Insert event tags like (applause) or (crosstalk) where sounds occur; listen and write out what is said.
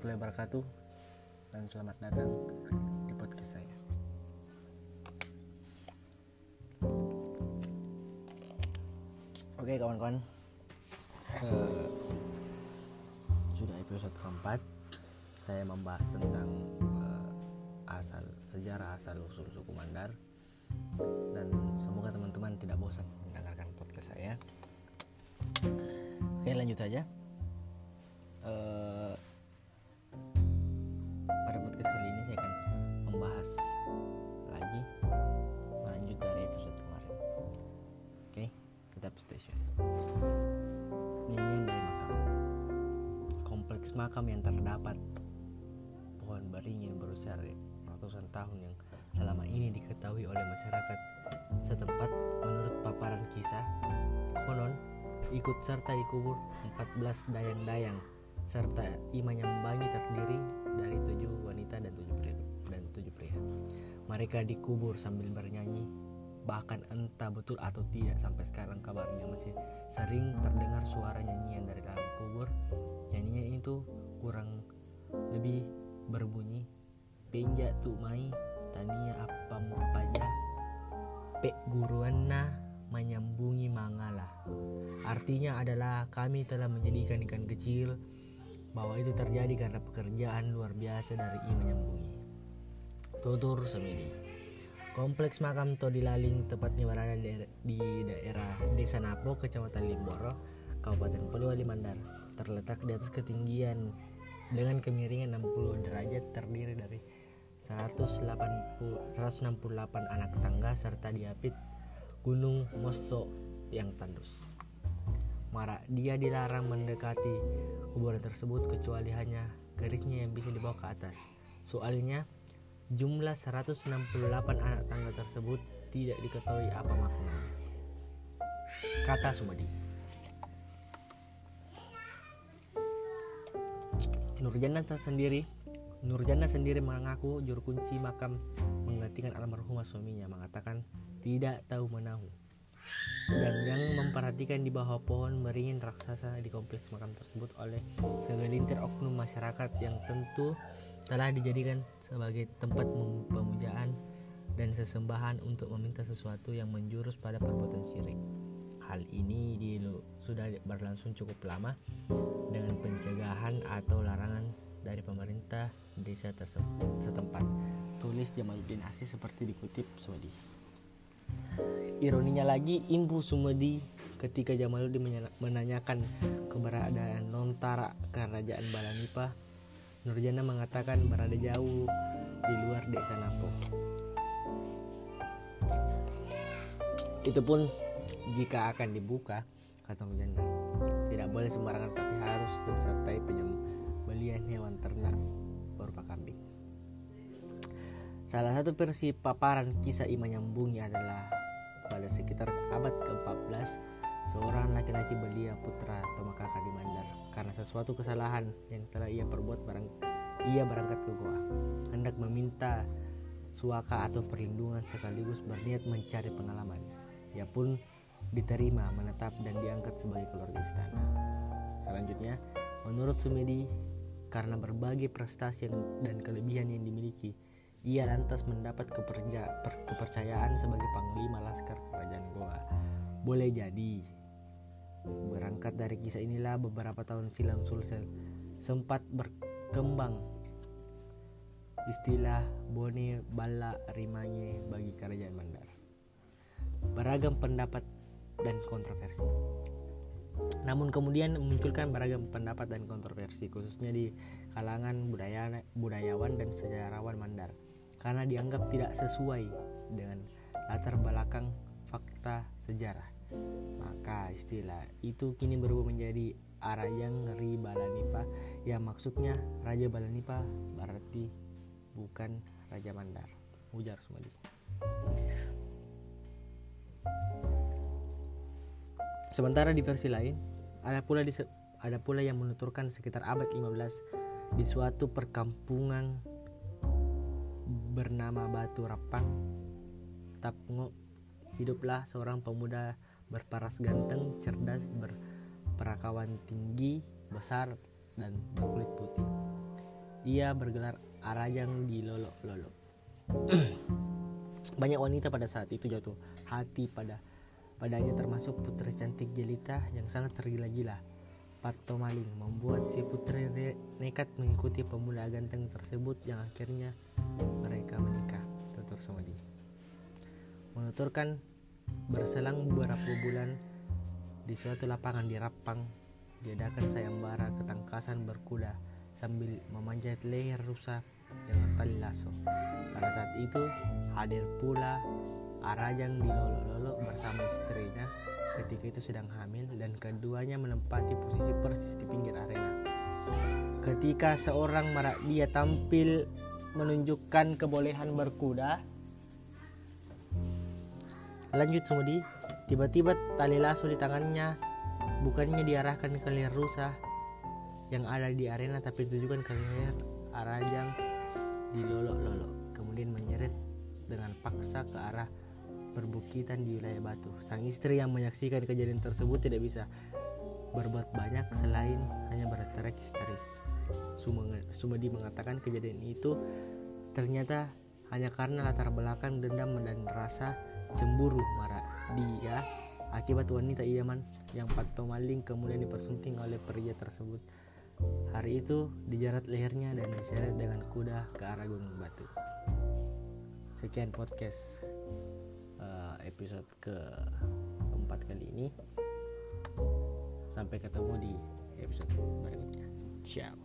warahmatullahi wabarakatuh dan selamat datang di podcast saya. Oke kawan-kawan, Eh, sudah episode keempat saya membahas tentang eh, asal sejarah asal usul suku Mandar dan semoga teman-teman tidak bosan mendengarkan podcast saya. Oke lanjut saja. Eh, Kompleks makam yang terdapat pohon beringin berusia ratusan tahun yang selama ini diketahui oleh masyarakat. Setempat menurut paparan kisah konon ikut serta dikubur 14 dayang-dayang serta ima nyambangi terdiri dari tujuh wanita dan tujuh pria dan tujuh pria. Mereka dikubur sambil bernyanyi bahkan entah betul atau tidak sampai sekarang kabarnya masih sering terdengar suara nyanyian dari dalam kubur. Nyanyian itu kurang lebih berbunyi penja tu mai tania apa mupaja pe guruanna menyambungi mangala artinya adalah kami telah menjadikan ikan kecil. Bahwa itu terjadi karena pekerjaan luar biasa dari I menyambungi. Tutur semedi Kompleks makam Todilaling tepatnya berada di, daerah Desa Napo, Kecamatan Limboro, Kabupaten Poliwali Mandar. Terletak di atas ketinggian dengan kemiringan 60 derajat terdiri dari 180, 168 anak tangga serta diapit Gunung Moso yang tandus. Mara, dia dilarang mendekati kuburan tersebut kecuali hanya kerisnya yang bisa dibawa ke atas. Soalnya Jumlah 168 anak tangga tersebut tidak diketahui apa maknanya. Kata Sumadi. Nurjana tersendiri Nurjana sendiri mengaku juru kunci makam menggantikan almarhumah suaminya mengatakan tidak tahu menahu dan yang memperhatikan di bawah pohon beringin raksasa di kompleks makam tersebut oleh segelintir oknum masyarakat yang tentu telah dijadikan sebagai tempat pemujaan dan sesembahan untuk meminta sesuatu yang menjurus pada perbuatan syirik. Hal ini di, sudah berlangsung cukup lama dengan pencegahan atau larangan dari pemerintah desa tersebut setempat. Tulis Jamaluddin Asis seperti dikutip Swadi. Ironinya lagi, Imbu Sumedi ketika Jamaluddin menanyakan keberadaan Nontara kerajaan Balanipa Nurjana mengatakan berada jauh di luar desa Napo. Itu pun jika akan dibuka, kata Nurjana, tidak boleh sembarangan tapi harus disertai penyembelian hewan ternak berupa kambing. Salah satu versi paparan kisah Ima Nyambungi adalah pada sekitar abad ke-14 seorang laki-laki belia putra Tomakaka di Mandar karena sesuatu kesalahan yang telah ia perbuat barang ia berangkat ke goa. Hendak meminta suaka atau perlindungan sekaligus berniat mencari pengalaman. Ia pun diterima menetap dan diangkat sebagai keluarga istana. Selanjutnya menurut Sumedi karena berbagai prestasi dan kelebihan yang dimiliki ia lantas mendapat kepercayaan sebagai panglima laskar kerajaan Goa. Boleh jadi Berangkat dari kisah inilah beberapa tahun silam Sulsel sempat berkembang istilah Bone Bala Rimanye bagi kerajaan Mandar. Beragam pendapat dan kontroversi. Namun kemudian memunculkan beragam pendapat dan kontroversi khususnya di kalangan budaya, budayawan dan sejarawan Mandar karena dianggap tidak sesuai dengan latar belakang fakta sejarah maka istilah itu kini berubah menjadi Arayang Ri Balanipa yang maksudnya Raja Balanipa berarti bukan Raja Mandar. Ujar Sumadi. Sementara di versi lain, ada pula di, ada pula yang menuturkan sekitar abad 15 di suatu perkampungan bernama Batu Rapang, Tapngo, hiduplah seorang pemuda berparas ganteng, cerdas, berperakawan tinggi, besar, dan berkulit putih. ia bergelar Arajang di Lolo Lolo. (clears throat) Banyak wanita pada saat itu jatuh hati pada padanya termasuk putri cantik jelita yang sangat tergila-gila. Pato Maling membuat si putri nekat mengikuti pemuda ganteng tersebut yang akhirnya mereka menikah. Tutur Somadi menuturkan berselang beberapa bulan di suatu lapangan di Rapang diadakan sayembara ketangkasan berkuda sambil memanjat leher rusa dengan tali lasso. Pada saat itu hadir pula Arajang di Lolo-Lolo bersama istrinya ketika itu sedang hamil dan keduanya menempati posisi persis di pinggir arena. Ketika seorang marak dia tampil menunjukkan kebolehan berkuda, lanjut Sumudi, tiba-tiba tali lasso di tangannya. Bukannya diarahkan ke leher rusa yang ada di arena tapi ditujukan ke leher Arajang. Di lolo-lolo kemudian menyeret dengan paksa ke arah perbukitan di wilayah Batu. Sang istri yang menyaksikan kejadian tersebut tidak bisa berbuat banyak selain hanya berteriak histeris. Sumedi mengatakan kejadian itu ternyata hanya karena latar belakang dendam dan rasa cemburu marah dia akibat wanita idaman yang pato maling kemudian dipersunting oleh pria tersebut. Hari itu dijarat lehernya dan diseret dengan kuda ke arah Gunung Batu. Sekian podcast uh, episode keempat kali ini. Sampai ketemu di episode berikutnya. Ciao.